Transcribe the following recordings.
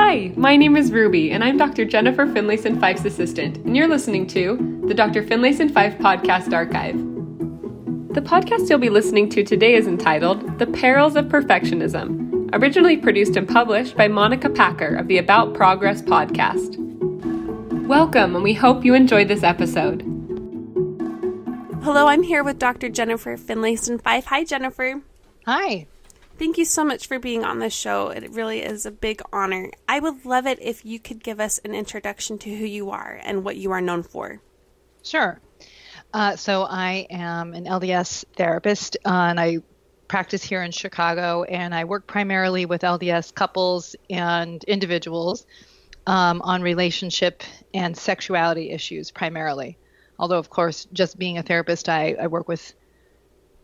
Hi, my name is Ruby, and I'm Dr. Jennifer Finlayson Fife's assistant, and you're listening to the Dr. Finlayson Fife Podcast Archive. The podcast you'll be listening to today is entitled The Perils of Perfectionism, originally produced and published by Monica Packer of the About Progress podcast. Welcome, and we hope you enjoy this episode. Hello, I'm here with Dr. Jennifer Finlayson Fife. Hi, Jennifer. Hi. Thank you so much for being on this show. It really is a big honor. I would love it if you could give us an introduction to who you are and what you are known for. Sure. Uh, so I am an LDS therapist, uh, and I practice here in Chicago, and I work primarily with LDS couples and individuals um, on relationship and sexuality issues primarily. Although, of course, just being a therapist, I, I work with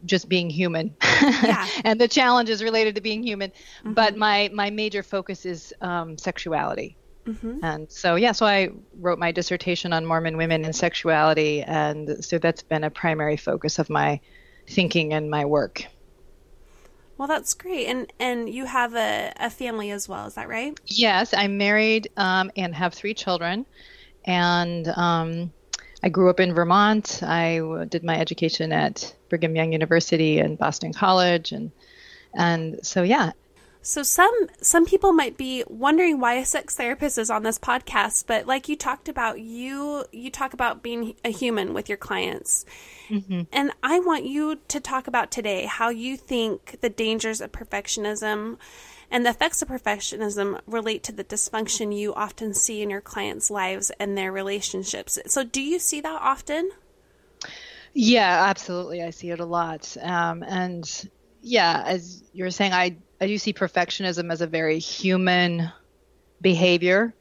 just being human yeah. and the challenges related to being human. Mm-hmm. But my my major focus is um, sexuality. Mm-hmm. And so, yeah, so I wrote my dissertation on Mormon women and sexuality, and so that's been a primary focus of my thinking and my work. Well, that's great, and and you have a, a family as well, is that right? Yes, I'm married um, and have three children, and um, I grew up in Vermont. I did my education at Brigham Young University and Boston College, and and so yeah. So some some people might be wondering why a sex therapist is on this podcast, but like you talked about, you you talk about being a human with your clients, mm-hmm. and I want you to talk about today how you think the dangers of perfectionism and the effects of perfectionism relate to the dysfunction you often see in your clients' lives and their relationships. So, do you see that often? Yeah, absolutely. I see it a lot. Um, and yeah, as you're saying, I, I do see perfectionism as a very human behavior.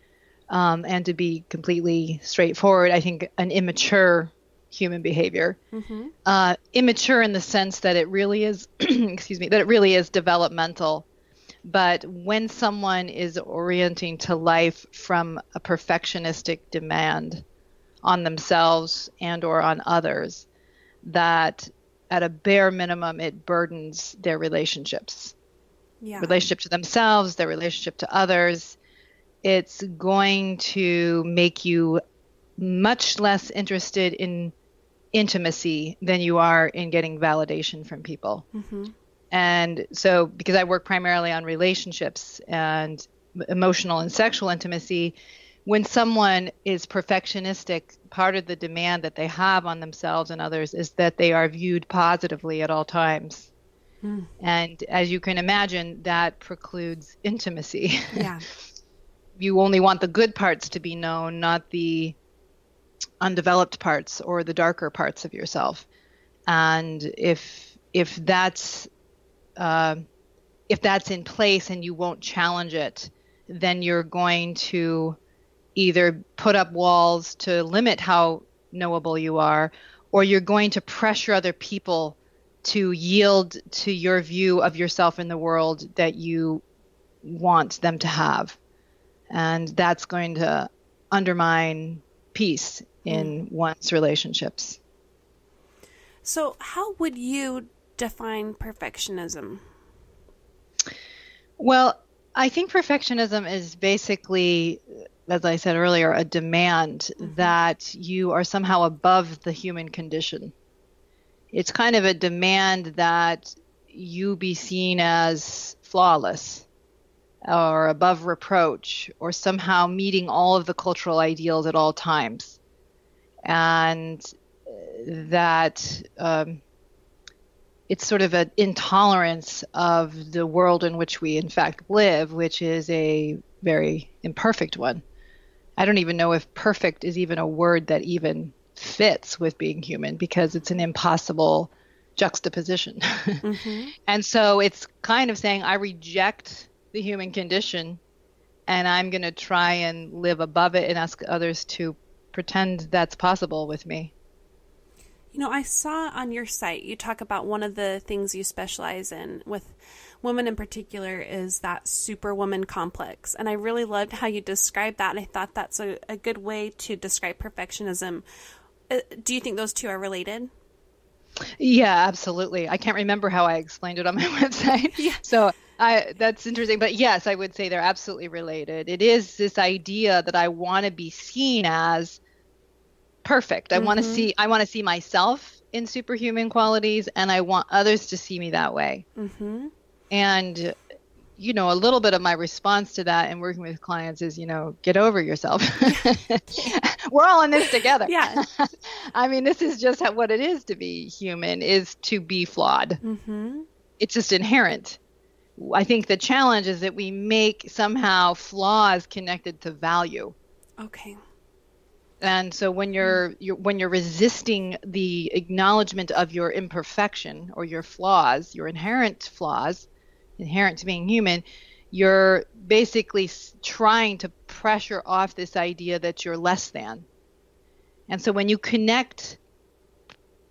Um, and to be completely straightforward, I think an immature human behavior. Mm-hmm. Uh, immature in the sense that it really is, excuse me, that it really is developmental but when someone is orienting to life from a perfectionistic demand on themselves and or on others that at a bare minimum it burdens their relationships yeah. relationship to themselves their relationship to others it's going to make you much less interested in intimacy than you are in getting validation from people mm-hmm. And so, because I work primarily on relationships and emotional and sexual intimacy, when someone is perfectionistic, part of the demand that they have on themselves and others is that they are viewed positively at all times. Mm. And as you can imagine, that precludes intimacy. Yeah. you only want the good parts to be known, not the undeveloped parts or the darker parts of yourself. And if if that's uh, if that's in place and you won't challenge it, then you're going to either put up walls to limit how knowable you are, or you're going to pressure other people to yield to your view of yourself in the world that you want them to have. And that's going to undermine peace in mm. one's relationships. So, how would you define perfectionism? Well, I think perfectionism is basically, as I said earlier, a demand mm-hmm. that you are somehow above the human condition. It's kind of a demand that you be seen as flawless or above reproach or somehow meeting all of the cultural ideals at all times. And that um, it's sort of an intolerance of the world in which we in fact live, which is a very imperfect one. I don't even know if perfect is even a word that even fits with being human because it's an impossible juxtaposition. Mm-hmm. and so it's kind of saying, I reject the human condition and I'm going to try and live above it and ask others to pretend that's possible with me. You know, I saw on your site you talk about one of the things you specialize in with women in particular is that superwoman complex. And I really loved how you described that. And I thought that's a, a good way to describe perfectionism. Uh, do you think those two are related? Yeah, absolutely. I can't remember how I explained it on my website. Yeah. So I, that's interesting, but yes, I would say they're absolutely related. It is this idea that I want to be seen as perfect. I mm-hmm. want to see I want to see myself in superhuman qualities and I want others to see me that way. Mm-hmm. And you know, a little bit of my response to that and working with clients is, you know, get over yourself. We're all in this together. Yeah. I mean, this is just what it is to be human is to be flawed. Mm-hmm. It's just inherent. I think the challenge is that we make somehow flaws connected to value. Okay. And so when hmm. you're, you're when you're resisting the acknowledgement of your imperfection or your flaws, your inherent flaws, inherent to being human, you're basically trying to pressure off this idea that you're less than. And so when you connect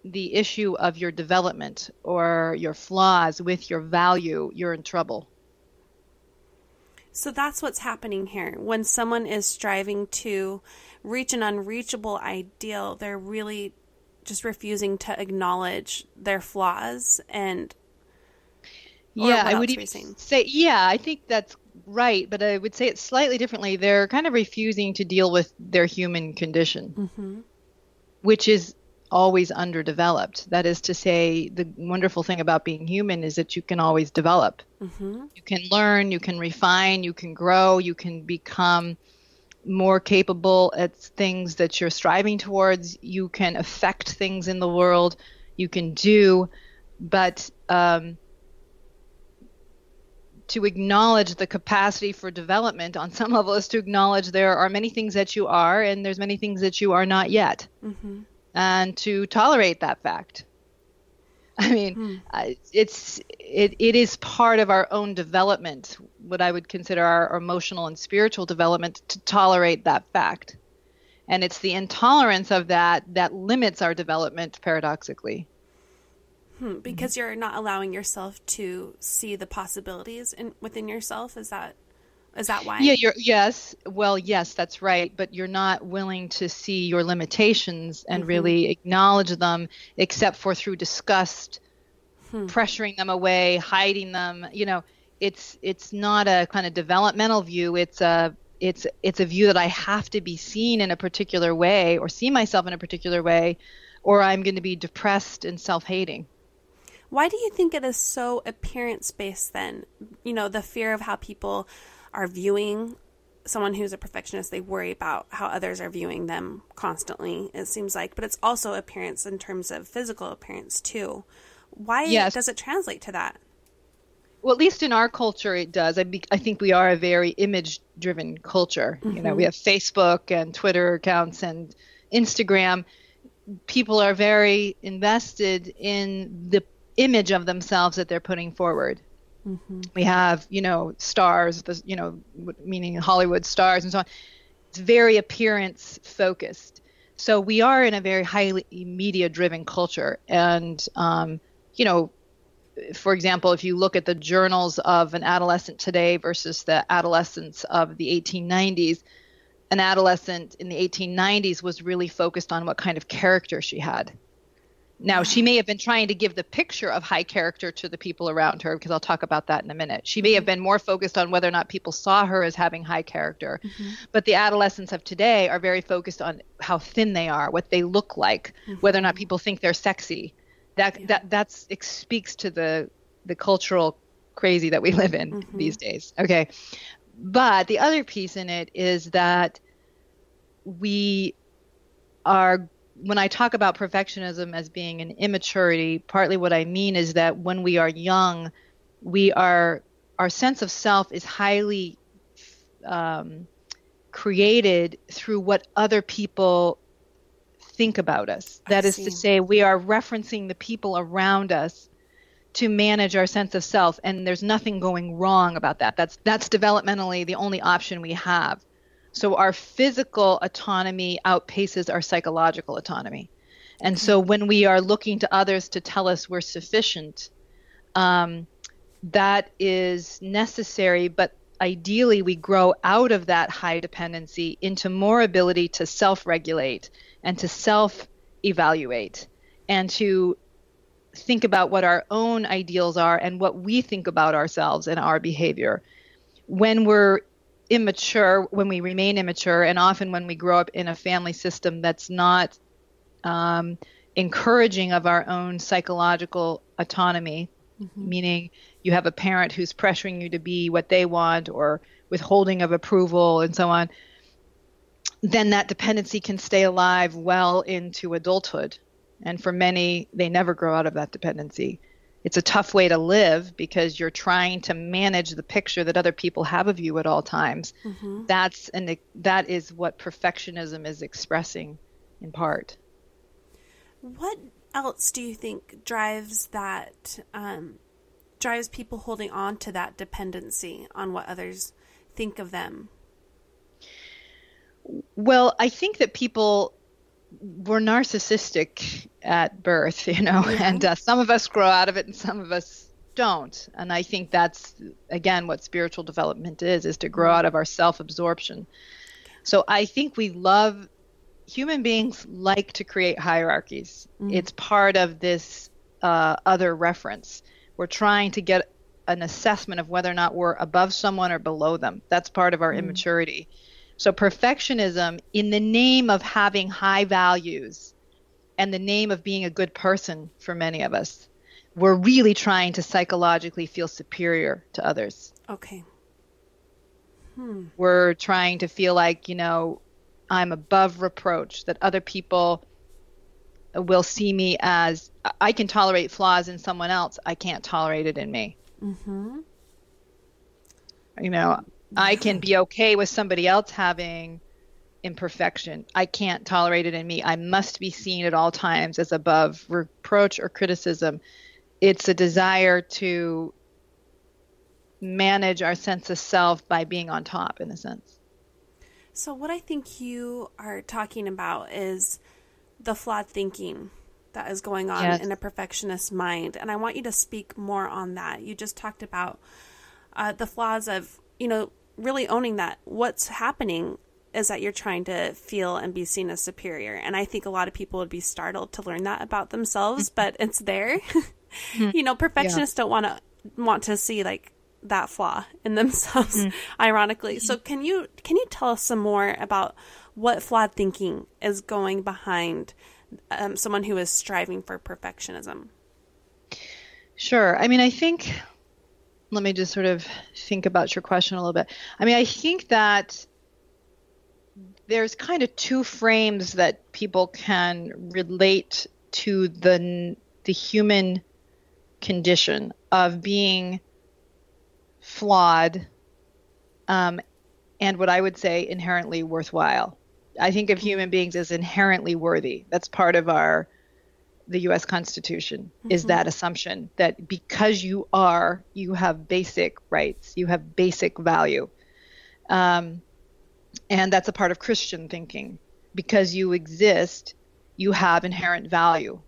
the issue of your development or your flaws with your value, you're in trouble. So that's what's happening here. When someone is striving to reach an unreachable ideal, they're really just refusing to acknowledge their flaws and yeah i would even say yeah i think that's right but i would say it slightly differently they're kind of refusing to deal with their human condition mm-hmm. which is always underdeveloped. That is to say, the wonderful thing about being human is that you can always develop. Mm-hmm. You can learn, you can refine, you can grow, you can become more capable at things that you're striving towards. You can affect things in the world. You can do, but um, to acknowledge the capacity for development on some level is to acknowledge there are many things that you are and there's many things that you are not yet. Mm-hmm and to tolerate that fact. I mean, hmm. uh, it's it, it is part of our own development, what I would consider our emotional and spiritual development, to tolerate that fact. And it's the intolerance of that that limits our development, paradoxically. Hmm, because you're not allowing yourself to see the possibilities in, within yourself. Is that is that why? Yeah, you're yes. Well, yes, that's right, but you're not willing to see your limitations and mm-hmm. really acknowledge them except for through disgust, hmm. pressuring them away, hiding them, you know, it's it's not a kind of developmental view, it's a it's it's a view that I have to be seen in a particular way or see myself in a particular way or I'm going to be depressed and self-hating. Why do you think it is so appearance based then? You know, the fear of how people are viewing someone who's a perfectionist, they worry about how others are viewing them constantly, it seems like. But it's also appearance in terms of physical appearance, too. Why yes. does it translate to that? Well, at least in our culture, it does. I, be, I think we are a very image driven culture. Mm-hmm. You know, we mm-hmm. have Facebook and Twitter accounts and Instagram. People are very invested in the image of themselves that they're putting forward. Mm-hmm. We have, you know, stars, the, you know, meaning Hollywood stars and so on. It's very appearance focused. So we are in a very highly media driven culture. And, um, you know, for example, if you look at the journals of an adolescent today versus the adolescents of the 1890s, an adolescent in the 1890s was really focused on what kind of character she had. Now, she may have been trying to give the picture of high character to the people around her, because I'll talk about that in a minute. She may have been more focused on whether or not people saw her as having high character. Mm-hmm. But the adolescents of today are very focused on how thin they are, what they look like, mm-hmm. whether or not people think they're sexy. That yeah. that that's it speaks to the the cultural crazy that we live in mm-hmm. these days. Okay. But the other piece in it is that we are when I talk about perfectionism as being an immaturity, partly what I mean is that when we are young, we are our sense of self is highly um, created through what other people think about us. That I is see. to say, we are referencing the people around us to manage our sense of self, and there's nothing going wrong about that. That's that's developmentally the only option we have. So our physical autonomy outpaces our psychological autonomy. And so when we are looking to others to tell us we're sufficient, um, that is necessary, but ideally we grow out of that high dependency into more ability to self regulate and to self evaluate and to think about what our own ideals are and what we think about ourselves and our behavior. When we're immature, when we remain immature, and often when we grow up in a family system that's not um, encouraging of our own psychological autonomy, mm-hmm. meaning you have a parent who's pressuring you to be what they want or withholding of approval and so on, then that dependency can stay alive well into adulthood. And for many, they never grow out of that dependency. It's a tough way to live because you're trying to manage the picture that other people have of you at all times. Mm-hmm. That's and that is what perfectionism is expressing in part. What else do you think drives that um, drives people holding on to that dependency on what others think of them? Well, I think that people were narcissistic at birth, you know, yeah. and uh, some of us grow out of it and some of us don't. And I think that's again what spiritual development is is to grow mm-hmm. out of our self-absorption. So I think we love human beings like to create hierarchies. Mm. It's part of this uh, other reference. We're trying to get an assessment of whether or not we're above someone or below them. That's part of our mm. immaturity. So, perfectionism, in the name of having high values and the name of being a good person for many of us, we're really trying to psychologically feel superior to others. Okay. Hmm. We're trying to feel like, you know, I'm above reproach, that other people will see me as I can tolerate flaws in someone else, I can't tolerate it in me. Mm-hmm. You know, I can be okay with somebody else having imperfection. I can't tolerate it in me. I must be seen at all times as above reproach or criticism. It's a desire to manage our sense of self by being on top, in a sense. So, what I think you are talking about is the flawed thinking that is going on yes. in a perfectionist mind. And I want you to speak more on that. You just talked about uh, the flaws of, you know, really owning that what's happening is that you're trying to feel and be seen as superior. And I think a lot of people would be startled to learn that about themselves, mm-hmm. but it's there. Mm-hmm. you know, perfectionists yeah. don't want to want to see like that flaw in themselves mm-hmm. ironically. So can you can you tell us some more about what flawed thinking is going behind um, someone who is striving for perfectionism? Sure. I mean, I think let me just sort of think about your question a little bit. I mean, I think that there's kind of two frames that people can relate to the the human condition of being flawed um, and what I would say inherently worthwhile. I think of human beings as inherently worthy. That's part of our the US Constitution mm-hmm. is that assumption that because you are, you have basic rights, you have basic value. Um, and that's a part of Christian thinking. Because you exist, you have inherent value,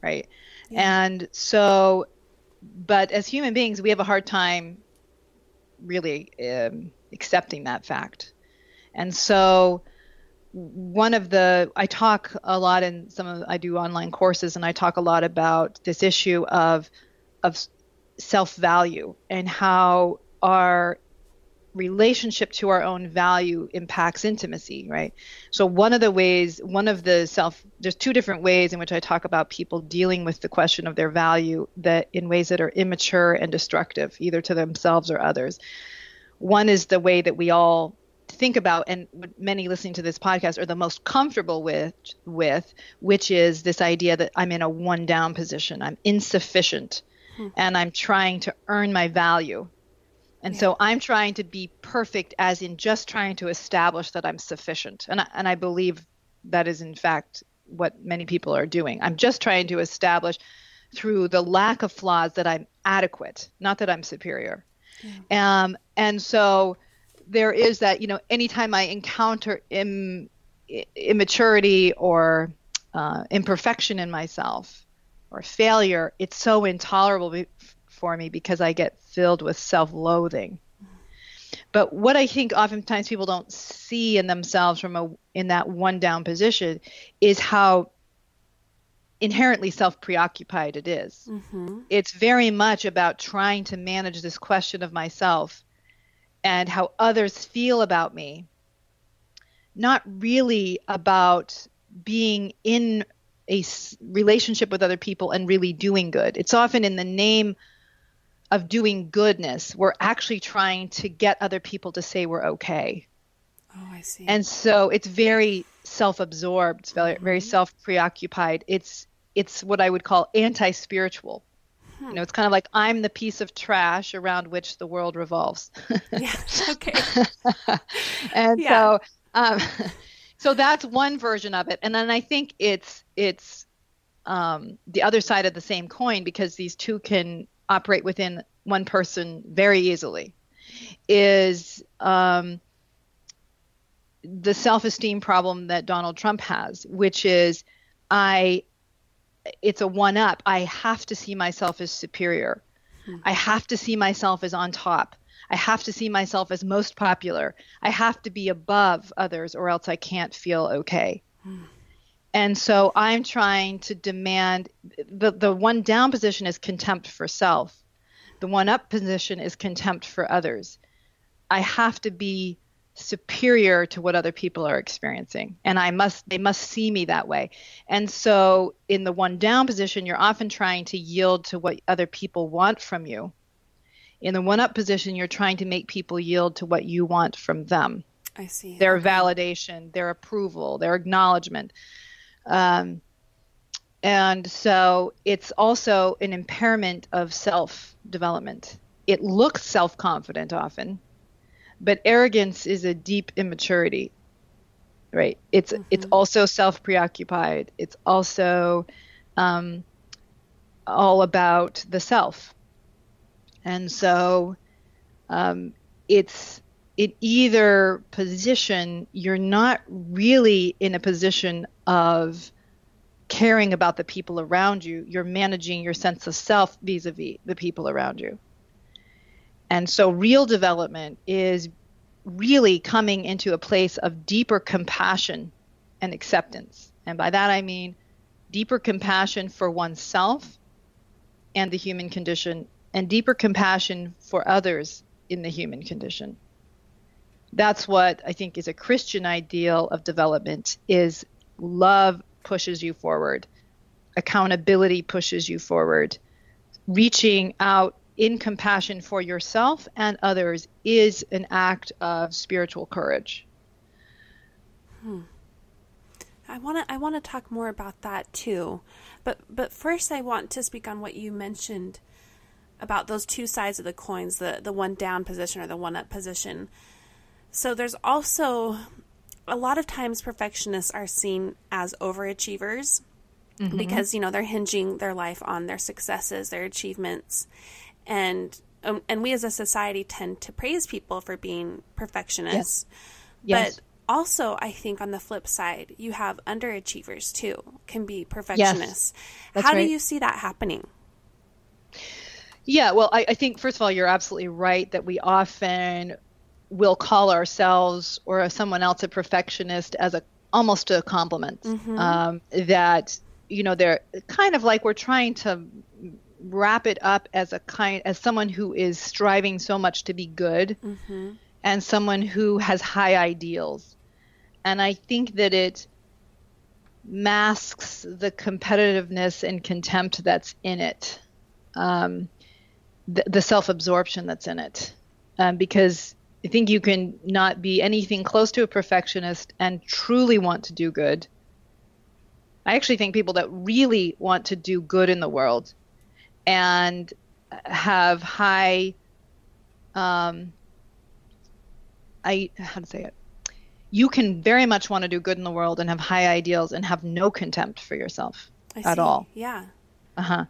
right? Yeah. And so, but as human beings, we have a hard time really um, accepting that fact. And so, one of the I talk a lot in some of I do online courses and I talk a lot about this issue of of self value and how our relationship to our own value impacts intimacy, right? So one of the ways, one of the self, there's two different ways in which I talk about people dealing with the question of their value that in ways that are immature and destructive, either to themselves or others. One is the way that we all think about and many listening to this podcast are the most comfortable with with which is this idea that I'm in a one down position I'm insufficient hmm. and I'm trying to earn my value and yeah. so I'm trying to be perfect as in just trying to establish that I'm sufficient and I, and I believe that is in fact what many people are doing I'm just trying to establish through the lack of flaws that I'm adequate not that I'm superior yeah. um, and so there is that you know anytime I encounter Im, immaturity or uh, imperfection in myself or failure, it's so intolerable be- for me because I get filled with self-loathing. But what I think oftentimes people don't see in themselves from a in that one down position is how inherently self preoccupied it is. Mm-hmm. It's very much about trying to manage this question of myself and how others feel about me, not really about being in a relationship with other people and really doing good. It's often in the name of doing goodness, we're actually trying to get other people to say we're okay. Oh, I see. And so it's very self-absorbed, very, mm-hmm. very self-preoccupied. It's it's what I would call anti-spiritual. You know, it's kind of like I'm the piece of trash around which the world revolves. yeah. Okay. and yeah. so um, so that's one version of it. And then I think it's it's um, the other side of the same coin because these two can operate within one person very easily. Is um, the self-esteem problem that Donald Trump has, which is I it's a one up. I have to see myself as superior. Hmm. I have to see myself as on top. I have to see myself as most popular. I have to be above others or else I can't feel okay. Hmm. And so I'm trying to demand the, the one down position is contempt for self. The one up position is contempt for others. I have to be superior to what other people are experiencing. And i must they must see me that way. And so in the one down position you're often trying to yield to what other people want from you. In the one up position you're trying to make people yield to what you want from them. I see. Their okay. validation their approval their acknowledgement. Um, and so it's also an impairment of self development it looks self confident often but arrogance is a deep immaturity right? It's mm-hmm. it's also self preoccupied it's also um, all about the self. And so um, it's in either position you're not really in a position of caring about the people around you. You're managing your sense of self vis-a-vis the people around you and so, real development is really coming into a place of deeper compassion and acceptance. And by that, I mean deeper compassion for oneself and the human condition, and deeper compassion for others in the human condition. That's what I think is a Christian ideal of development is love pushes you forward. Accountability pushes you forward. Reaching out in compassion for yourself and others is an act of spiritual courage. Hmm. I want to I want to talk more about that too. But but first I want to speak on what you mentioned about those two sides of the coins, the the one down position or the one up position. So there's also a lot of times perfectionists are seen as overachievers mm-hmm. because you know they're hinging their life on their successes, their achievements and um, and we as a society tend to praise people for being perfectionists. Yes. But also, I think on the flip side, you have underachievers too, can be perfectionists. Yes. How right. do you see that happening? Yeah, well, I, I, think first of all, you're absolutely right that we often will call ourselves or someone else a perfectionist as a almost a compliment. Mm-hmm. Um, that you know they're kind of like we're trying to wrap it up as a kind as someone who is striving so much to be good mm-hmm. and someone who has high ideals. And i think that it masks the competitiveness and contempt that's in it um, the, the self-absorption that's in it. Um, because i think you can not be anything close to a perfectionist and truly want to do good. I actually think people that really want to do good in the world and have high um, I how to say it. You can very much want to do good in the world and have high ideals and have no contempt for yourself at all. Yeah. Uh huh.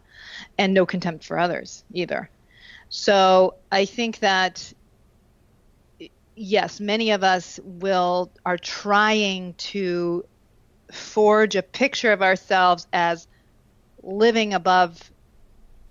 And no contempt for others either. So I think that yes, many of us will are trying to forge a picture of ourselves as living above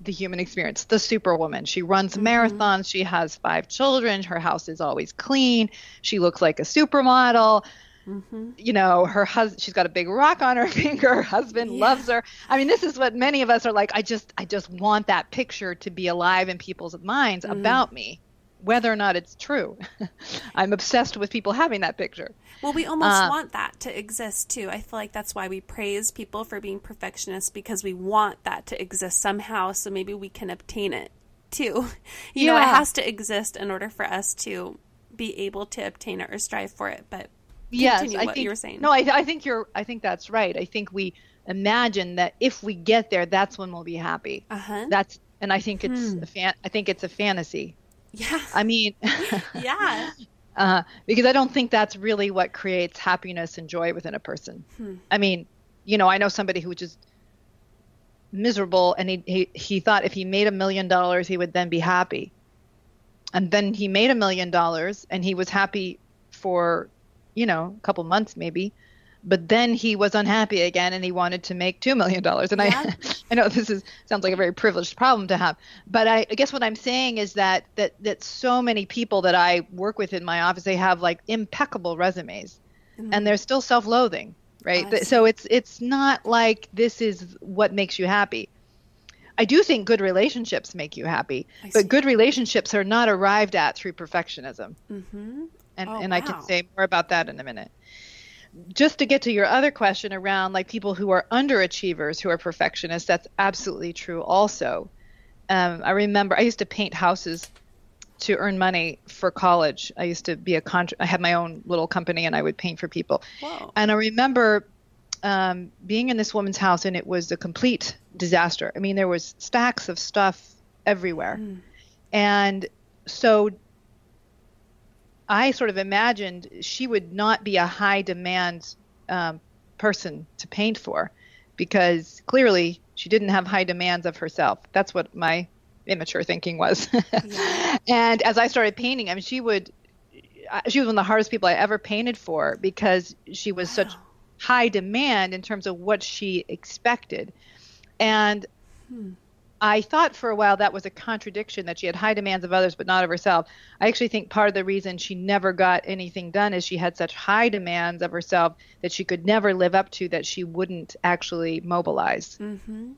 the human experience, the superwoman. She runs mm-hmm. marathons, she has five children, her house is always clean, she looks like a supermodel. Mm-hmm. You know, her husband, she's got a big rock on her finger. Her husband yeah. loves her. I mean, this is what many of us are like. I just, I just want that picture to be alive in people's minds mm. about me, whether or not it's true. I'm obsessed with people having that picture. Well, we almost uh, want that to exist too. I feel like that's why we praise people for being perfectionists because we want that to exist somehow. So maybe we can obtain it too. You yeah. know, it has to exist in order for us to be able to obtain it or strive for it. But yes, I think, you were saying. No, I, I think you're. I think that's right. I think we imagine that if we get there, that's when we'll be happy. Uh-huh. That's and I think it's hmm. a fan. I think it's a fantasy. Yeah. I mean. yeah. Uh, because I don't think that's really what creates happiness and joy within a person. Hmm. I mean, you know, I know somebody who was just miserable and he, he he thought if he made a million dollars he would then be happy and then he made a million dollars and he was happy for you know a couple months maybe but then he was unhappy again and he wanted to make two million dollars and yeah. i i know this is sounds like a very privileged problem to have but I, I guess what i'm saying is that that that so many people that i work with in my office they have like impeccable resumes mm-hmm. and they're still self-loathing right so it's it's not like this is what makes you happy I do think good relationships make you happy, but good relationships are not arrived at through perfectionism. Mm-hmm. And, oh, and wow. I can say more about that in a minute. Just to get to your other question around like people who are underachievers who are perfectionists, that's absolutely true also. Um, I remember I used to paint houses to earn money for college. I used to be a contra- I had my own little company and I would paint for people. Whoa. And I remember um, being in this woman's house, and it was a complete disaster. I mean, there was stacks of stuff everywhere, mm. and so I sort of imagined she would not be a high demand um, person to paint for, because clearly she didn't have high demands of herself. That's what my immature thinking was. yeah. And as I started painting, I mean, she would. She was one of the hardest people I ever painted for because she was wow. such high demand in terms of what she expected. And hmm. I thought for a while that was a contradiction that she had high demands of others but not of herself. I actually think part of the reason she never got anything done is she had such high demands of herself that she could never live up to that she wouldn't actually mobilize. Mm-hmm.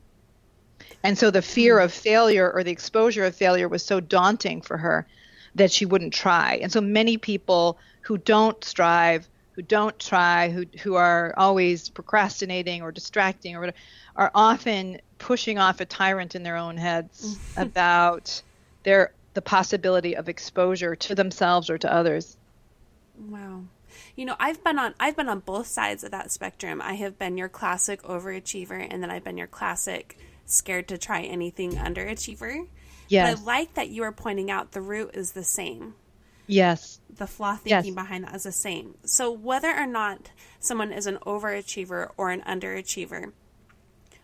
And so the fear mm-hmm. of failure or the exposure of failure was so daunting for her that she wouldn't try. And so many people who don't strive who don't try, who who are always procrastinating or distracting or whatever, are often pushing off a tyrant in their own heads about their the possibility of exposure to themselves or to others. Wow. You know, I've been on I've been on both sides of that spectrum. I have been your classic overachiever and then I've been your classic scared to try anything underachiever. Yes. But I like that you are pointing out the root is the same. Yes. The flaw thinking yes. behind that is the same. So whether or not someone is an overachiever or an underachiever,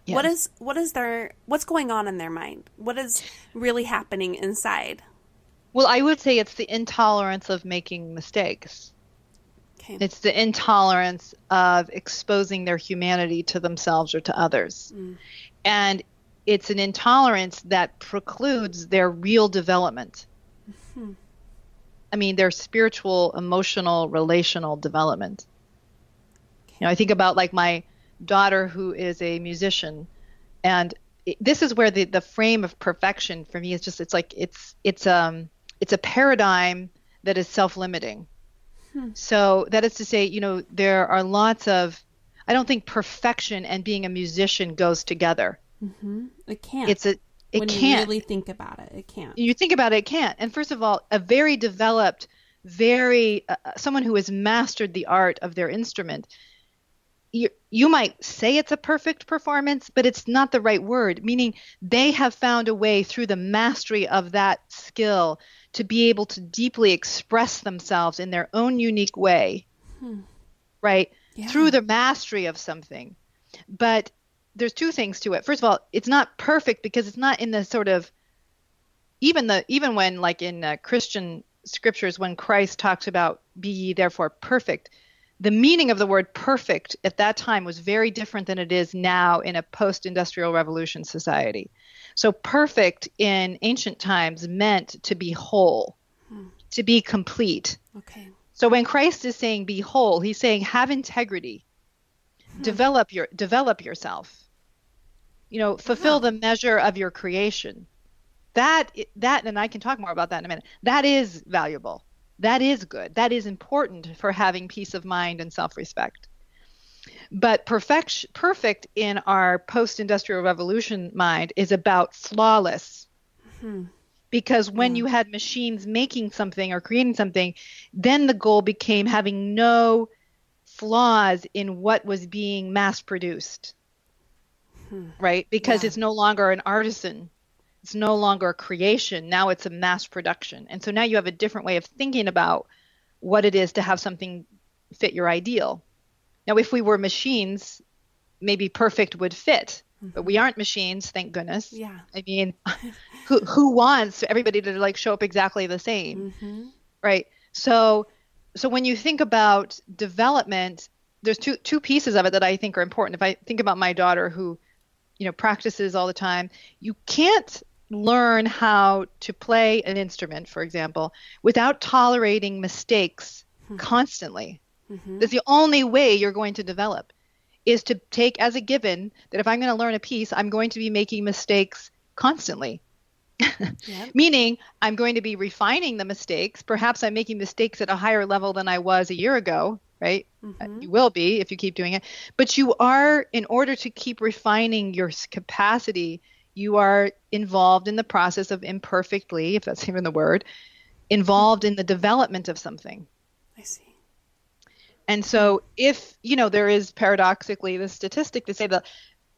what is what is their what's going on in their mind? What is really happening inside? Well, I would say it's the intolerance of making mistakes. Okay. It's the intolerance of exposing their humanity to themselves or to others. Mm. And it's an intolerance that precludes their real development. Mm-hmm. I mean, their spiritual, emotional, relational development. You know, I think about like my daughter who is a musician, and it, this is where the the frame of perfection for me is just it's like it's it's um it's a paradigm that is self-limiting. Hmm. So that is to say, you know, there are lots of I don't think perfection and being a musician goes together. Mm-hmm. It can't. It's a it when can't. you really think about it, it can't. You think about it, it can't. And first of all, a very developed, very uh, uh, someone who has mastered the art of their instrument. You, might say it's a perfect performance, but it's not the right word, meaning they have found a way through the mastery of that skill to be able to deeply express themselves in their own unique way, hmm. right? Yeah. Through the mastery of something. But there's two things to it. First of all, it's not perfect because it's not in the sort of even the even when like in uh, Christian scriptures when Christ talks about be ye therefore perfect, the meaning of the word perfect at that time was very different than it is now in a post-industrial revolution society. So perfect in ancient times meant to be whole, hmm. to be complete. Okay. So when Christ is saying be whole, he's saying have integrity. Hmm. Develop your develop yourself. You know, fulfill the measure of your creation. That that and I can talk more about that in a minute. That is valuable. That is good. That is important for having peace of mind and self-respect. But perfect perfect in our post-industrial revolution mind is about flawless. Hmm because when you had machines making something or creating something, then the goal became having no flaws in what was being mass produced. Hmm. Right? Because yeah. it's no longer an artisan. It's no longer a creation. Now it's a mass production. And so now you have a different way of thinking about what it is to have something fit your ideal. Now, if we were machines, maybe perfect would fit but we aren't machines, thank goodness. Yeah. I mean, who who wants everybody to like show up exactly the same, mm-hmm. right? So, so when you think about development, there's two two pieces of it that I think are important. If I think about my daughter who, you know, practices all the time, you can't learn how to play an instrument, for example, without tolerating mistakes mm-hmm. constantly. Mm-hmm. That's the only way you're going to develop is to take as a given that if I'm going to learn a piece, I'm going to be making mistakes constantly. yep. Meaning, I'm going to be refining the mistakes. Perhaps I'm making mistakes at a higher level than I was a year ago, right? Mm-hmm. You will be if you keep doing it. But you are, in order to keep refining your capacity, you are involved in the process of imperfectly, if that's even the word, involved in the development of something. I see. And so, if, you know, there is paradoxically the statistic to say that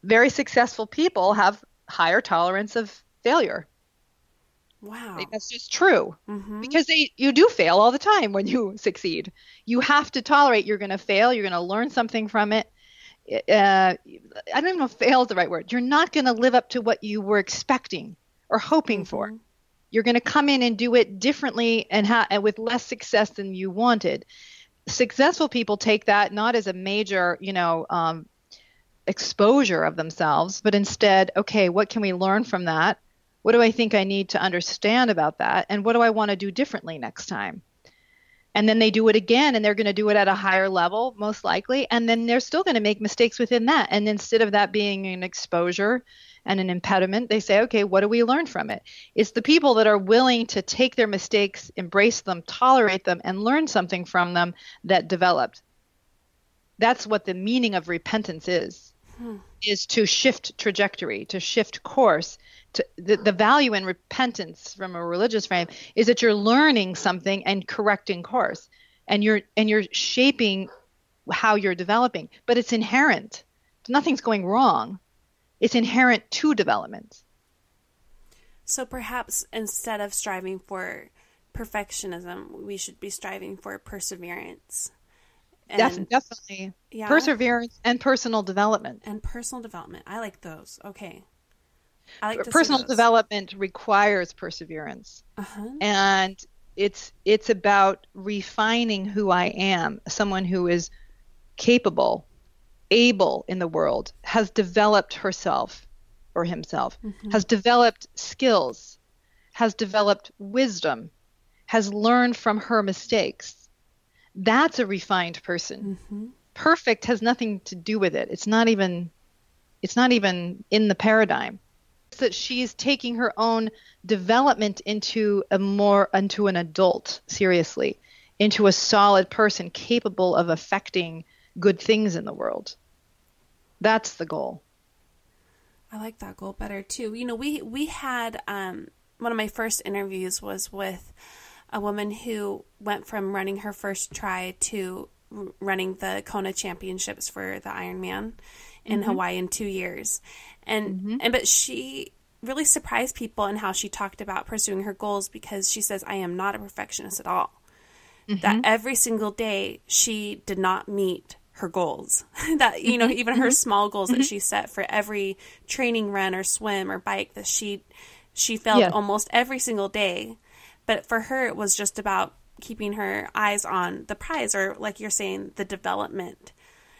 very successful people have higher tolerance of failure. Wow. That's just true. Mm-hmm. Because they you do fail all the time when you succeed. You have to tolerate you're going to fail, you're going to learn something from it. Uh, I don't even know if fail is the right word. You're not going to live up to what you were expecting or hoping mm-hmm. for. You're going to come in and do it differently and, ha- and with less success than you wanted successful people take that not as a major, you know, um, exposure of themselves, but instead, okay, what can we learn from that? What do I think I need to understand about that? And what do I want to do differently next time? And then they do it again and they're going to do it at a higher level, most likely. And then they're still going to make mistakes within that. And instead of that being an exposure and an impediment, they say, okay, what do we learn from it? It's the people that are willing to take their mistakes, embrace them, tolerate them, and learn something from them that developed. That's what the meaning of repentance is. Hmm. Is to shift trajectory, to shift course. To, the, the value in repentance from a religious frame is that you're learning something and correcting course, and you're and you're shaping how you're developing. But it's inherent. Nothing's going wrong it's inherent to development. So perhaps instead of striving for perfectionism, we should be striving for perseverance. And, definitely. Yeah. Perseverance and personal development. And personal development. I like those. Okay. Like personal development requires perseverance. Uh-huh. And it's it's about refining who I am, someone who is capable able in the world, has developed herself or himself, mm-hmm. has developed skills, has developed wisdom, has learned from her mistakes. That's a refined person. Mm-hmm. Perfect has nothing to do with it. It's not even it's not even in the paradigm. That she's taking her own development into a more into an adult seriously, into a solid person capable of affecting good things in the world. That's the goal. I like that goal better too. You know, we we had um, one of my first interviews was with a woman who went from running her first try to running the Kona Championships for the Ironman in mm-hmm. Hawaii in two years, and mm-hmm. and but she really surprised people in how she talked about pursuing her goals because she says I am not a perfectionist at all. Mm-hmm. That every single day she did not meet her goals that you know mm-hmm. even her mm-hmm. small goals that mm-hmm. she set for every training run or swim or bike that she she felt yeah. almost every single day but for her it was just about keeping her eyes on the prize or like you're saying the development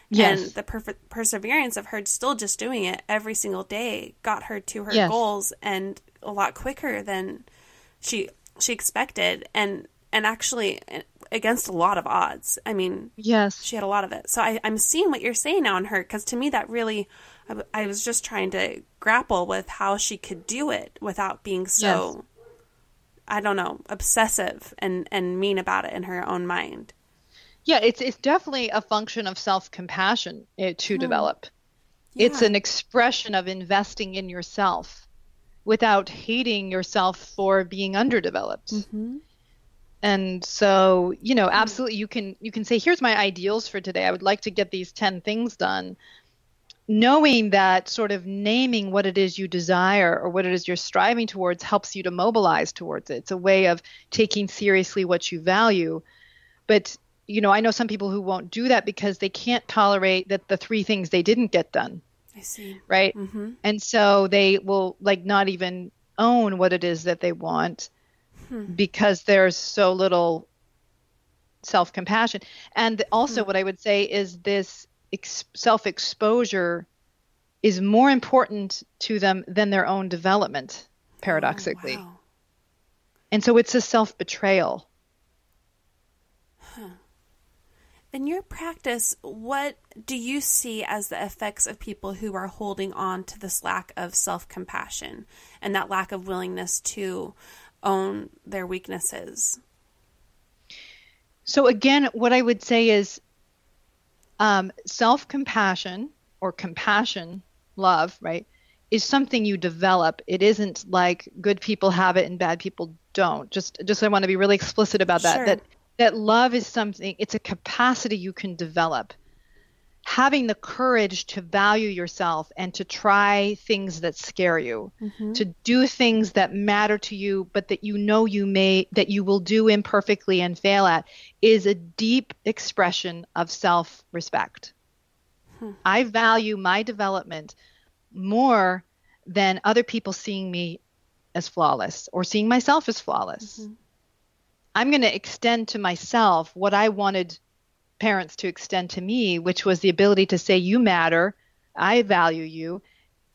yes. and the per- perseverance of her still just doing it every single day got her to her yes. goals and a lot quicker than she she expected and and actually eh, against a lot of odds. I mean, yes, she had a lot of it. So I, I'm seeing what you're saying now in her because to me that really, I, I, was just trying to grapple with how she could do it without being so, yes. I don't know, obsessive and and mean about it in her own mind. Yeah, it's it's definitely a function of self compassion eh, to hmm. develop. Yeah. It's an expression of investing in yourself without hating yourself for being underdeveloped. Mm-hmm. And so, you know, absolutely you can you can say here's my ideals for today. I would like to get these 10 things done. Knowing that sort of naming what it is you desire or what it is you're striving towards helps you to mobilize towards it. It's a way of taking seriously what you value. But you know, I know some people who won't do that because they can't tolerate that the three things they didn't get done. I see. Right? Mm-hmm. And so they will like not even own what it is that they want hmm. because there's so little self compassion. And also, hmm. what I would say is this ex- self exposure is more important to them than their own development, paradoxically. Oh, wow. And so it's a self betrayal. In your practice, what do you see as the effects of people who are holding on to this lack of self compassion and that lack of willingness to own their weaknesses? So, again, what I would say is um, self compassion or compassion, love, right, is something you develop. It isn't like good people have it and bad people don't. Just, just I want to be really explicit about that. Sure. That that love is something, it's a capacity you can develop. Having the courage to value yourself and to try things that scare you, mm-hmm. to do things that matter to you, but that you know you may, that you will do imperfectly and fail at, is a deep expression of self respect. Hmm. I value my development more than other people seeing me as flawless or seeing myself as flawless. Mm-hmm. I'm going to extend to myself what I wanted parents to extend to me, which was the ability to say, You matter, I value you,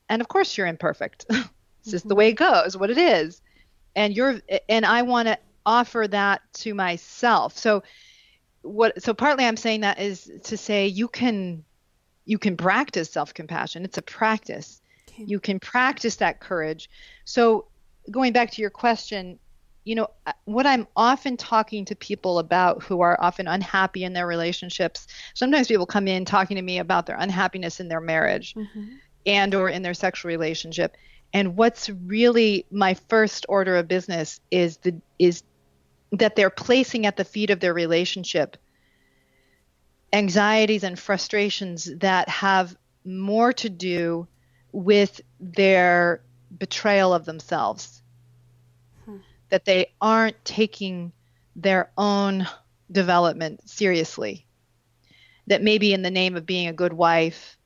and of course you're imperfect. this mm-hmm. is the way it goes, what it is. And you're and I want to offer that to myself. So what so partly I'm saying that is to say you can you can practice self-compassion. It's a practice. Okay. You can practice that courage. So going back to your question, you know, what I'm often talking to people about who are often unhappy in their relationships. Sometimes people come in talking to me about their unhappiness in their marriage mm-hmm. and or in their sexual relationship. And what's really my first order of business is the is that they're placing at the feet of their relationship anxieties and frustrations that have more to do with their betrayal of themselves that they aren't taking their own development seriously. That maybe in the name of being a good wife,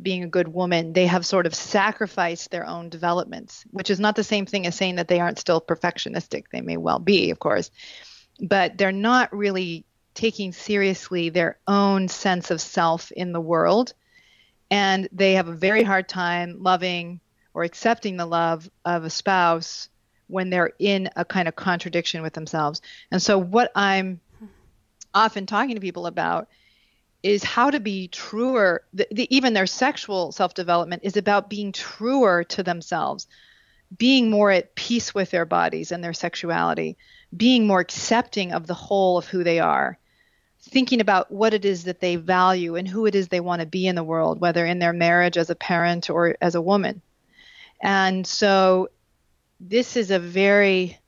being a good woman, they have sort of sacrificed their own developments, which is not the same thing as saying that they aren't still perfectionistic. They may well be, of course, but they're not really taking seriously their own sense of self in the world. And they have a very hard time loving or accepting the love of a spouse when they're in a kind of contradiction with themselves. And so, what I'm often talking to people about is how to be truer. The, the, even their sexual self development is about being truer to themselves, being more at peace with their bodies and their sexuality, being more accepting of the whole of who they are. Thinking about what it is that they value and who it is they want to be in the world, whether in their marriage as a parent or as a woman. And so this is a very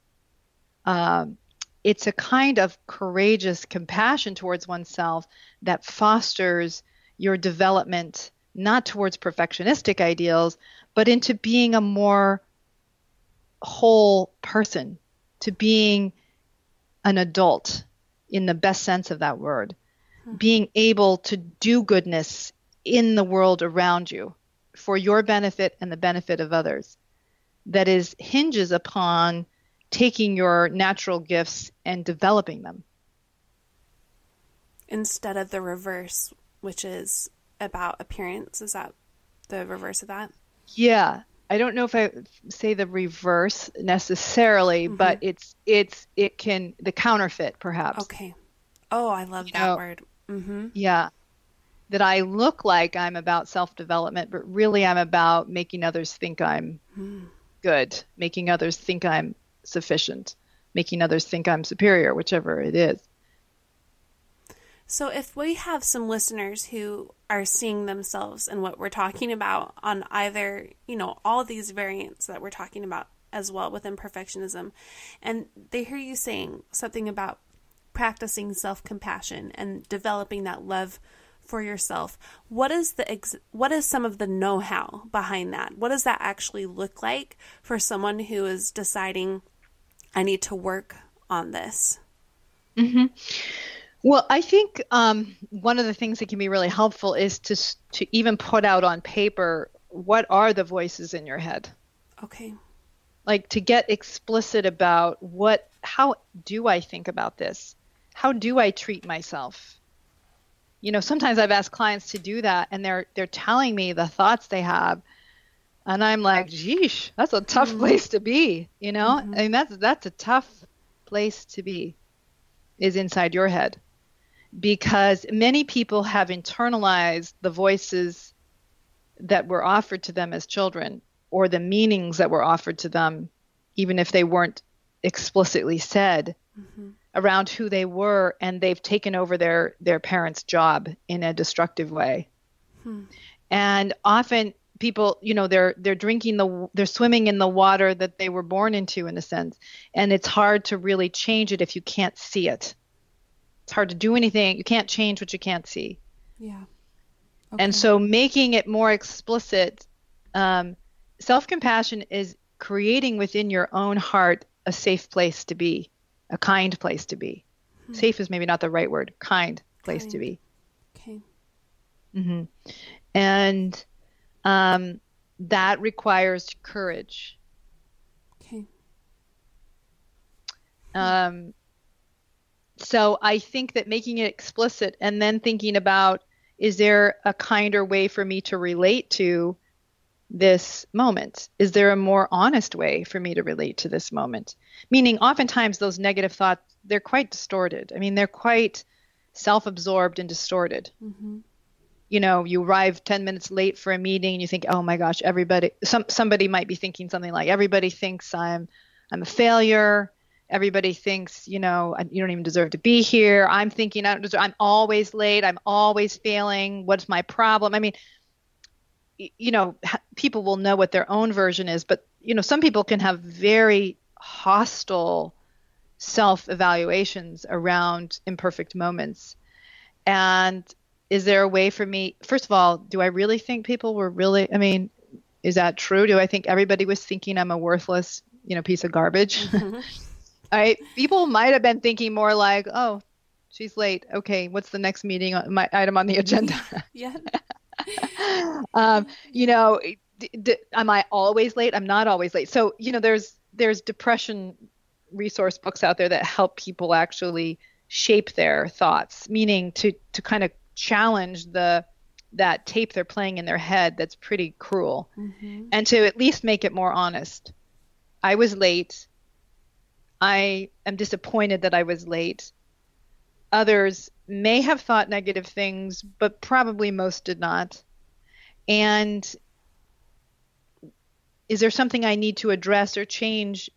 um, it's a kind of courageous compassion towards oneself that fosters your development not towards perfectionistic ideals but into being a more whole person to being an adult in the best sense of that word hmm. being able to do goodness in the world around you for your benefit and the benefit of others that is hinges upon taking your natural gifts and developing them instead of the reverse which is about appearance is that the reverse of that yeah i don't know if i say the reverse necessarily mm-hmm. but it's it's it can the counterfeit perhaps okay Oh, I love you that know, word. Mm-hmm. Yeah. That I look like I'm about self development, but really I'm about making others think I'm mm. Good, making others think I'm sufficient, making others think I'm superior, whichever it is. So, if we have some listeners who are seeing themselves in what we're talking about on either, you know, all these variants that we're talking about as well within perfectionism, and they hear you saying something about practicing self compassion and developing that love for yourself, what is the ex- what is some of the know how behind that? What does that actually look like for someone who is deciding, I need to work on this? Mm-hmm. Well, I think um, one of the things that can be really helpful is to to even put out on paper what are the voices in your head. Okay. Like to get explicit about what how do I think about this? How do I treat myself? You know, sometimes I've asked clients to do that and they're they're telling me the thoughts they have and I'm like, "Geesh, that's a tough mm-hmm. place to be." You know? Mm-hmm. I mean, that's that's a tough place to be is inside your head because many people have internalized the voices that were offered to them as children or the meanings that were offered to them, even if they weren't explicitly said. Mm-hmm. Around who they were and they've taken over their their parents job in a destructive way hmm. and often people you know they're they're drinking the they're swimming in the water that they were born into in a sense and it's hard to really change it if you can't see it it's hard to do anything. You can't change what you can't see. Yeah. Okay. And so making it more explicit, um, self compassion is creating within your own heart a safe place to be, a kind place to be. Hmm. Safe is maybe not the right word, kind place kind. to be. Okay. Mm-hmm. And um, that requires courage. Okay. Um, so I think that making it explicit and then thinking about is there a kinder way for me to relate to this moment? Is there a more honest way for me to relate to this moment? Meaning, oftentimes those negative thoughts, they're quite distorted. I mean, they're quite self absorbed and distorted. Mm-hmm. You know, you arrive 10 minutes late for a meeting and you think, oh my gosh, everybody, some, somebody might be thinking something like, everybody thinks I'm, I'm a failure everybody thinks you know you don't even deserve to be here i'm thinking i don't deserve i'm always late i'm always failing what's my problem i mean you know people will know what their own version is but you know some people can have very hostile self evaluations around imperfect moments and is there a way for me first of all do i really think people were really i mean is that true do i think everybody was thinking i'm a worthless you know piece of garbage mm-hmm. I people might have been thinking more like, oh, she's late. Okay, what's the next meeting on my item on the agenda? yeah. um, you know, d- d- am I always late? I'm not always late. So you know, there's there's depression resource books out there that help people actually shape their thoughts, meaning to to kind of challenge the that tape they're playing in their head that's pretty cruel, mm-hmm. and to at least make it more honest. I was late. I am disappointed that I was late. Others may have thought negative things, but probably most did not. And is there something I need to address or change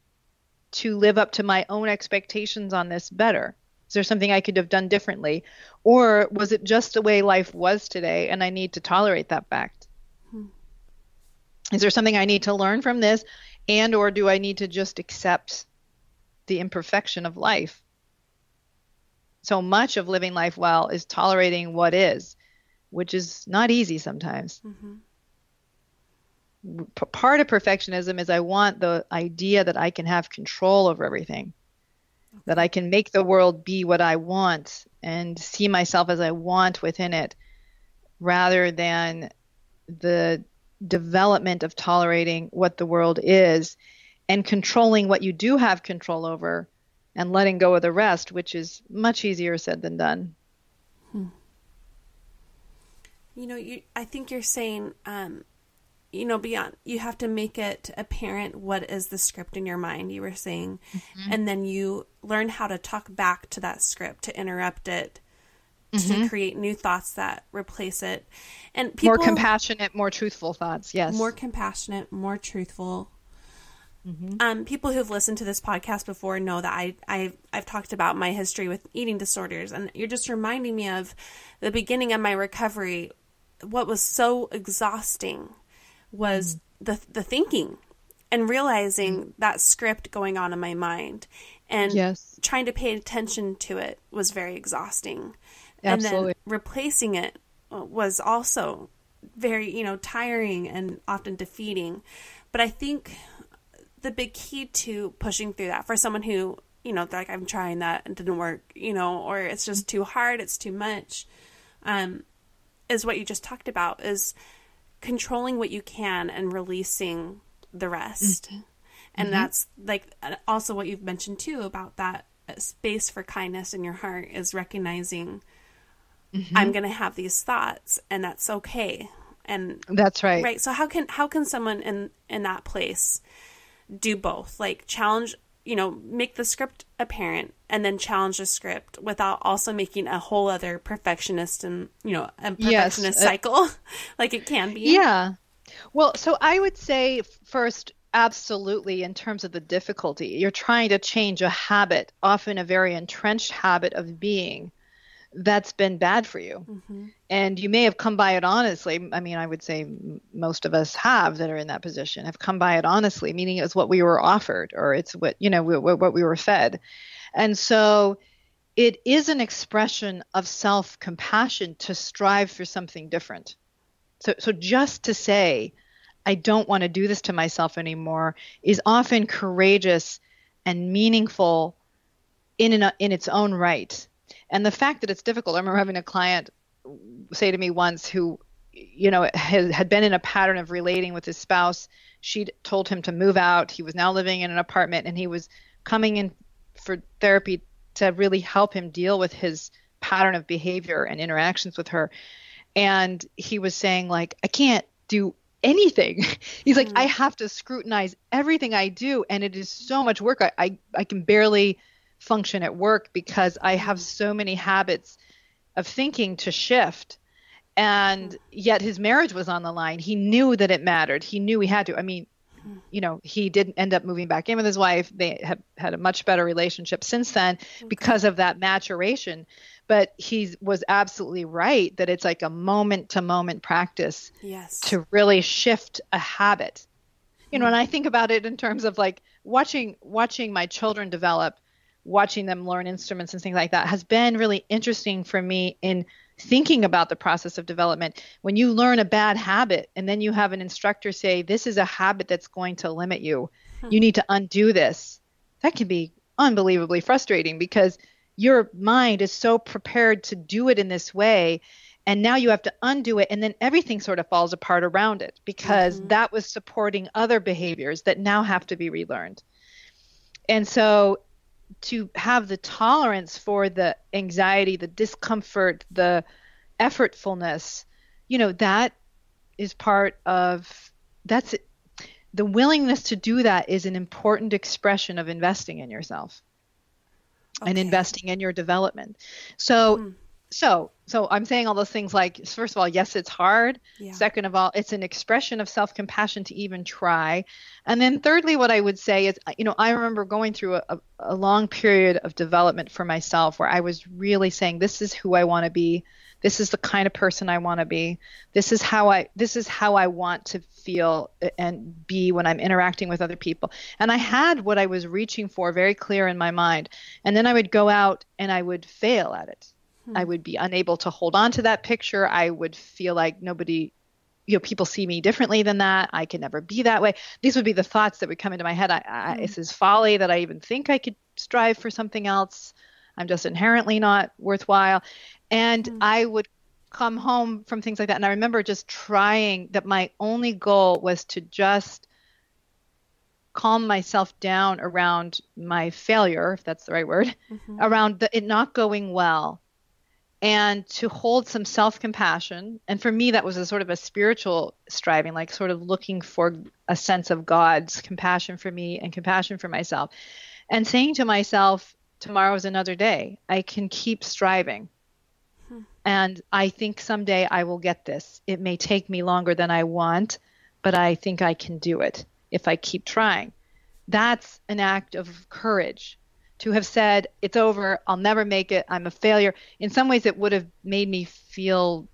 to live up to my own expectations on this better? Is there something I could have done differently? Or was it just the way life was today and I need to tolerate that fact? Hmm. Is there something I need to learn from this and or do I need to just accept the imperfection of life. So much of living life well is tolerating what is, which is not easy sometimes. Mm-hmm. P- part of perfectionism is I want the idea that I can have control over everything, okay. that I can make the world be what I want and see myself as I want within it, rather than the development of tolerating what the world is and controlling what you do have control over and letting go of the rest, which is much easier said than done. Hmm. You know, you, I think you're saying um, you know beyond you have to make it apparent what is the script in your mind you were saying mm-hmm. and then you learn how to talk back to that script to interrupt it mm-hmm. to create new thoughts that replace it and people, more compassionate more truthful thoughts yes more compassionate more truthful mm-hmm. um, people who've listened to this podcast before know that I, I I've talked about my history with eating disorders, and you're just reminding me of the beginning of my recovery. What was so exhausting was mm. the the thinking and realizing mm. that script going on in my mind and yes. trying to pay attention to it was very exhausting. Absolutely. And then replacing it was also very, you know, tiring and often defeating. But I think the big key to pushing through that for someone who, you know, like I'm trying that and didn't work, you know, or it's just too hard, it's too much, um, is what you just talked about is controlling what you can and releasing the rest. Mm-hmm. And mm-hmm. that's like also what you've mentioned too about that space for kindness in your heart is recognizing mm-hmm. I'm going to have these thoughts and that's okay. And that's right. Right. So how can how can someone in in that place do both? Like challenge you know, make the script apparent and then challenge the script without also making a whole other perfectionist and, you know, a perfectionist yes. cycle like it can be. Yeah. Well, so I would say first, absolutely, in terms of the difficulty, you're trying to change a habit, often a very entrenched habit of being that's been bad for you. Mm-hmm. And you may have come by it honestly. I mean, I would say most of us have that are in that position have come by it honestly, meaning it was what we were offered or it's what, you know, what we were fed. And so it is an expression of self compassion to strive for something different. So, so just to say, I don't want to do this to myself anymore is often courageous and meaningful in, an, in its own right and the fact that it's difficult, I remember having a client say to me once who, you know, had, had been in a pattern of relating with his spouse. She'd told him to move out. He was now living in an apartment and he was coming in for therapy to really help him deal with his pattern of behavior and interactions with her. And he was saying, like, I can't do anything. He's like, mm. I have to scrutinize everything I do, and it is so much work. I, I, I can barely function at work because I have so many habits of thinking to shift. And mm. yet his marriage was on the line. He knew that it mattered. He knew he had to. I mean, mm. you know, he didn't end up moving back in with his wife. They have had a much better relationship since then mm. because of that maturation. But he was absolutely right that it's like a moment to moment practice yes. to really shift a habit. You know, and I think about it in terms of like watching watching my children develop watching them learn instruments and things like that has been really interesting for me in thinking about the process of development. When you learn a bad habit and then you have an instructor say, This is a habit that's going to limit you, you need to undo this, that can be unbelievably frustrating because your mind is so prepared to do it in this way. And now you have to undo it, and then everything sort of falls apart around it because mm-hmm. that was supporting other behaviors that now have to be relearned. And so to have the tolerance for the anxiety, the discomfort, the effortfulness, you know, that is part of that's the willingness to do that is an important expression of investing in yourself okay. and investing in your development. So mm so so i'm saying all those things like first of all yes it's hard. Yeah. second of all it's an expression of self-compassion to even try. And then thirdly what i would say is you know i remember going through a, a long period of development for myself where i was really saying this is who i want to be. This is the kind of person i want to be. This is how i this is how i want to feel and be when i'm interacting with other people. And i had what i was reaching for very clear in my mind. And then i would go out and i would fail at it Hmm. I would be unable to hold on to that picture. I would feel like nobody, you know, people see me differently than that. I can never be that way. These would be the thoughts that would come into my head. I, I, hmm. This is folly that I even think I could strive for something else. I'm just inherently not worthwhile. And hmm. I would come home from things like that. And I remember just trying that my only goal was to just calm myself down around my failure, if that's the right word, mm-hmm. around the, it not going well and to hold some self compassion. And for me, that was a sort of a spiritual striving, like sort of looking for a sense of God's compassion for me and compassion for myself. And saying to myself, tomorrow is another day. I can keep striving. Hmm. And I think someday I will get this. It may take me longer than I want, but I think I can do it if I keep trying. That's an act of courage to have said, it's over, I'll never make it, I'm a failure. In some ways, it would have made me feel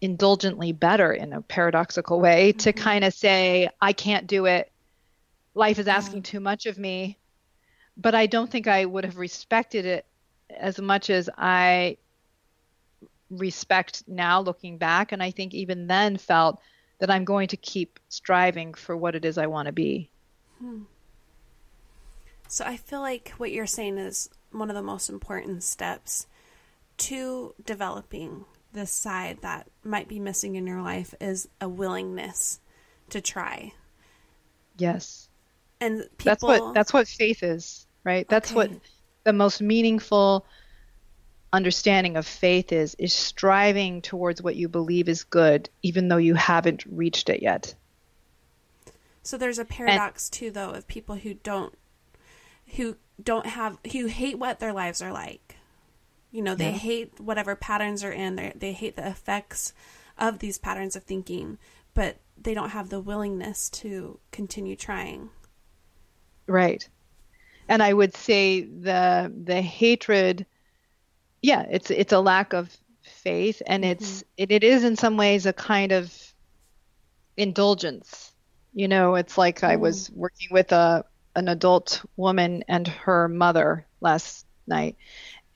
indulgently better in a paradoxical way mm-hmm. to kind of say, I can't do it. Life is asking too much of me. But I don't think I would have respected it as much as I respect now looking back. And I think even then felt that I'm going to keep striving for what it is I want to be. Hmm. So I feel like what you're saying is one of the most important steps to developing this side that might be missing in your life is a willingness to try. Yes. And people That's what that's what faith is, right? That's okay. what the most meaningful understanding of faith is is striving towards what you believe is good even though you haven't reached it yet. So there's a paradox and, too though of people who don't who don't have who hate what their lives are like. You know, they yeah. hate whatever patterns are in. They they hate the effects of these patterns of thinking, but they don't have the willingness to continue trying. Right. And I would say the the hatred yeah, it's it's a lack of faith and mm-hmm. it's it, it is in some ways a kind of indulgence. You know, it's like mm. I was working with a an adult woman and her mother last night.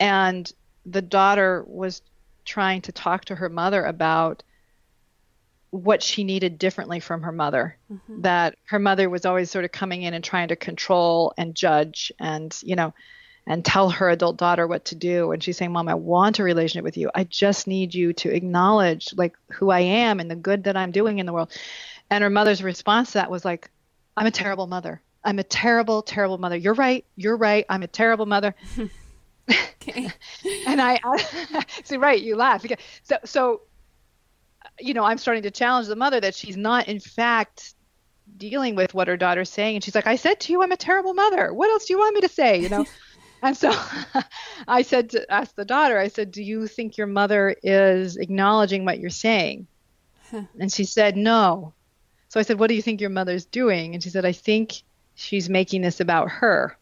And the daughter was trying to talk to her mother about what she needed differently from her mother. Mm-hmm. That her mother was always sort of coming in and trying to control and judge and, you know, and tell her adult daughter what to do. And she's saying, Mom, I want a relationship with you. I just need you to acknowledge like who I am and the good that I'm doing in the world. And her mother's response to that was like, I'm a terrible mother. I'm a terrible, terrible mother. You're right. You're right. I'm a terrible mother. okay. and I, I see, right. You laugh. So, so, you know, I'm starting to challenge the mother that she's not, in fact, dealing with what her daughter's saying. And she's like, I said to you, I'm a terrible mother. What else do you want me to say? You know? and so I said to ask the daughter, I said, Do you think your mother is acknowledging what you're saying? And she said, No. So I said, What do you think your mother's doing? And she said, I think she's making this about her.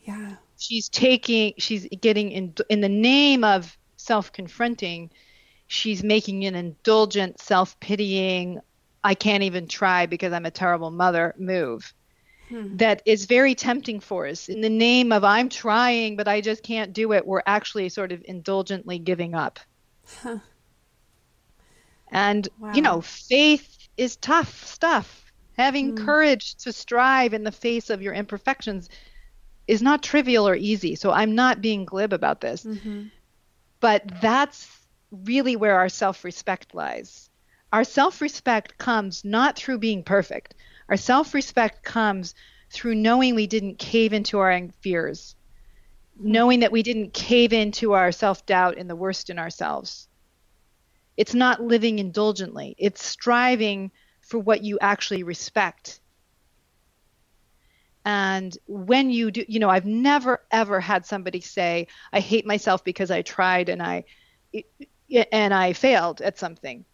Yeah. She's taking, she's getting in, in the name of self confronting, she's making an indulgent, self pitying, I can't even try because I'm a terrible mother move. Hmm. That is very tempting for us. In the name of I'm trying, but I just can't do it, we're actually sort of indulgently giving up. Huh. And, wow. you know, faith is tough stuff Having mm. courage to strive in the face of your imperfections is not trivial or easy. So I'm not being glib about this. Mm-hmm. But that's really where our self respect lies. Our self respect comes not through being perfect, our self respect comes through knowing we didn't cave into our fears, knowing that we didn't cave into our self doubt and the worst in ourselves. It's not living indulgently, it's striving for what you actually respect. And when you do, you know, I've never ever had somebody say, "I hate myself because I tried and I and I failed at something."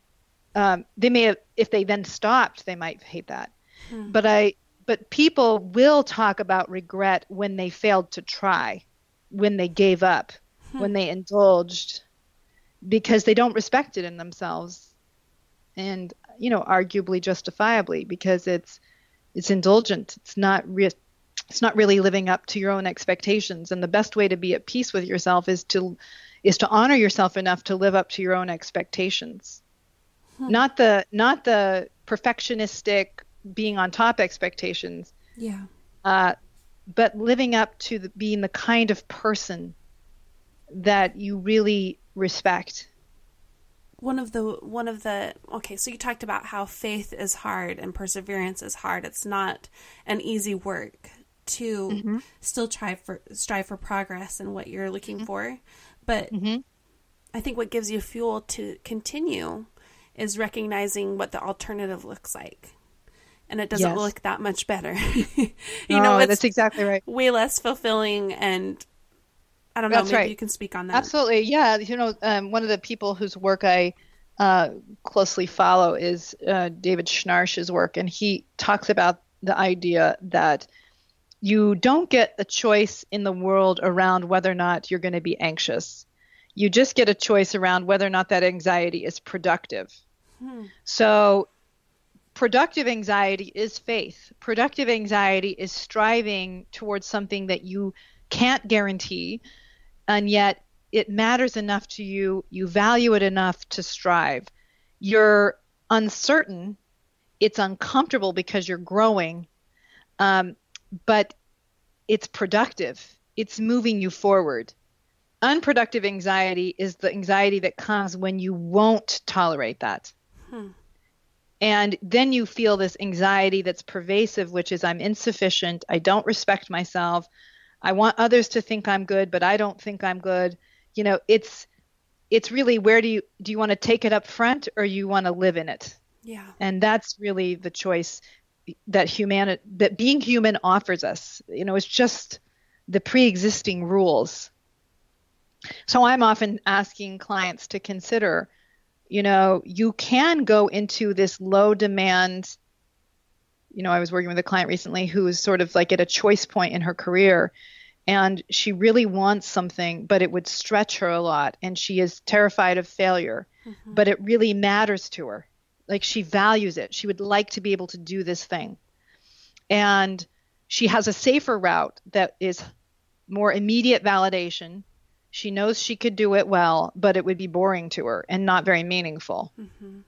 Um, they may have, if they then stopped, they might hate that. Hmm. But I, but people will talk about regret when they failed to try, when they gave up, hmm. when they indulged, because they don't respect it in themselves. And you know, arguably justifiably because it's it's indulgent. It's not re- it's not really living up to your own expectations. And the best way to be at peace with yourself is to is to honor yourself enough to live up to your own expectations. Hmm. Not the not the perfectionistic being on top expectations. Yeah. Uh, but living up to the, being the kind of person that you really respect one of the one of the okay so you talked about how faith is hard and perseverance is hard it's not an easy work to mm-hmm. still try for strive for progress and what you're looking mm-hmm. for but mm-hmm. I think what gives you fuel to continue is recognizing what the alternative looks like. And it doesn't yes. look that much better. you know, that's exactly right. Way less fulfilling and I don't know, that's maybe right. you can speak on that. Absolutely. Yeah. You know, um, one of the people whose work I uh, closely follow is uh, David Schnarch's work, and he talks about the idea that you don't get a choice in the world around whether or not you're going to be anxious. You just get a choice around whether or not that anxiety is productive. Hmm. So, productive anxiety is faith. Productive anxiety is striving towards something that you can't guarantee, and yet it matters enough to you, you value it enough to strive. You're uncertain, it's uncomfortable because you're growing, um, but it's productive, it's moving you forward. Unproductive anxiety is the anxiety that comes when you won't tolerate that. Hmm. And then you feel this anxiety that's pervasive, which is I'm insufficient, I don't respect myself, I want others to think I'm good, but I don't think I'm good. You know it's it's really where do you do you want to take it up front or you want to live in it? Yeah. And that's really the choice that humanity that being human offers us. You know it's just the pre-existing rules. So i'm often asking clients to consider you know you can go into this low demand you know i was working with a client recently who was sort of like at a choice point in her career and she really wants something, but it would stretch her a lot. And she is terrified of failure, mm-hmm. but it really matters to her. Like she values it. She would like to be able to do this thing. And she has a safer route that is more immediate validation. She knows she could do it well, but it would be boring to her and not very meaningful. Mm-hmm.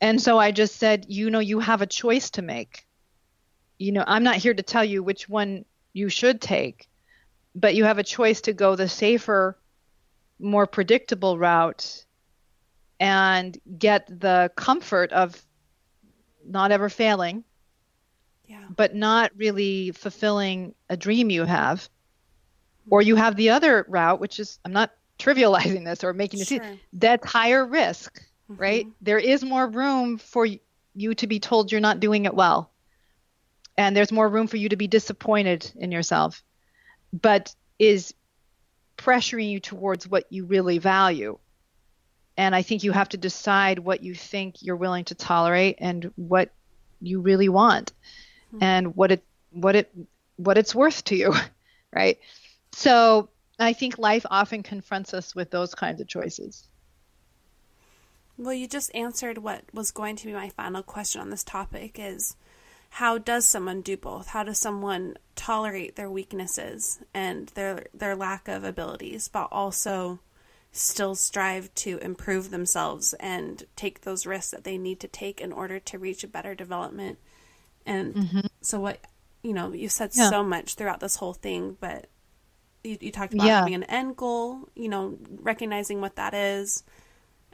And so I just said, you know, you have a choice to make. You know, I'm not here to tell you which one you should take but you have a choice to go the safer, more predictable route and get the comfort of not ever failing, yeah. but not really fulfilling a dream you have. Or you have the other route, which is I'm not trivializing this or making it sure. that's higher risk, mm-hmm. right? There is more room for you to be told you're not doing it well. And there's more room for you to be disappointed in yourself but is pressuring you towards what you really value. And I think you have to decide what you think you're willing to tolerate and what you really want mm-hmm. and what it what it what it's worth to you, right? So I think life often confronts us with those kinds of choices. Well, you just answered what was going to be my final question on this topic is how does someone do both? How does someone tolerate their weaknesses and their their lack of abilities, but also still strive to improve themselves and take those risks that they need to take in order to reach a better development? And mm-hmm. so, what you know, you said yeah. so much throughout this whole thing, but you, you talked about yeah. having an end goal. You know, recognizing what that is.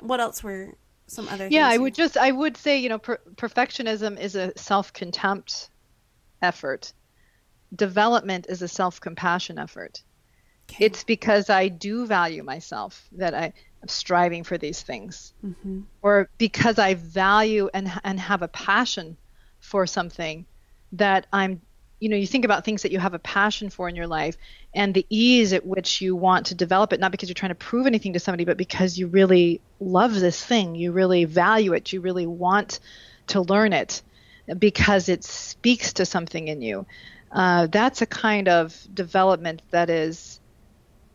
What else were some other yeah i would just i would say you know per- perfectionism is a self-contempt effort development is a self-compassion effort okay. it's because i do value myself that i am striving for these things mm-hmm. or because i value and and have a passion for something that i'm you know you think about things that you have a passion for in your life and the ease at which you want to develop it not because you're trying to prove anything to somebody but because you really love this thing you really value it you really want to learn it because it speaks to something in you uh, that's a kind of development that is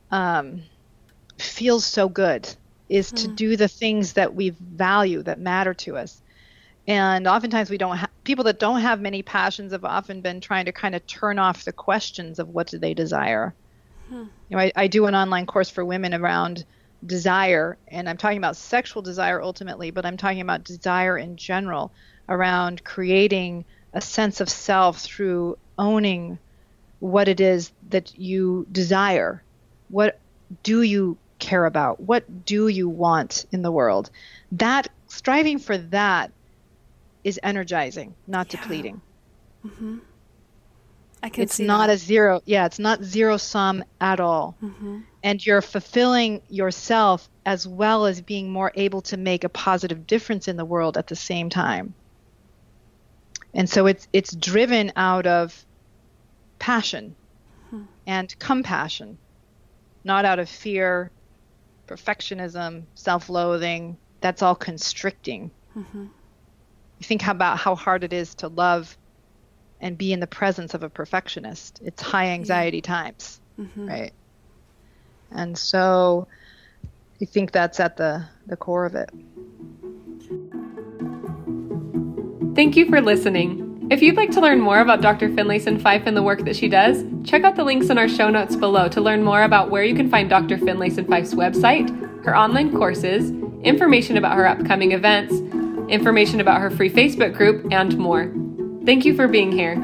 um, feels so good is mm. to hmm. do the things that we value that matter to us and oftentimes we don't have people that don't have many passions have often been trying to kind of turn off the questions of what do they desire. Hmm. you know I, I do an online course for women around desire and i'm talking about sexual desire ultimately but i'm talking about desire in general around creating a sense of self through owning what it is that you desire. What do you care about? What do you want in the world? That striving for that is energizing, not yeah. depleting. Mm-hmm. I can it's not that. a zero. Yeah, it's not zero sum at all. Mm-hmm. And you're fulfilling yourself as well as being more able to make a positive difference in the world at the same time. And so it's it's driven out of passion and compassion, not out of fear, perfectionism, self-loathing. That's all constricting. You think about how hard it is to love and be in the presence of a perfectionist. It's high anxiety times, mm-hmm. right? And so I think that's at the, the core of it. Thank you for listening. If you'd like to learn more about Dr. Finlayson Fife and the work that she does, check out the links in our show notes below to learn more about where you can find Dr. Finlayson Fife's website, her online courses, information about her upcoming events, information about her free Facebook group, and more. Thank you for being here.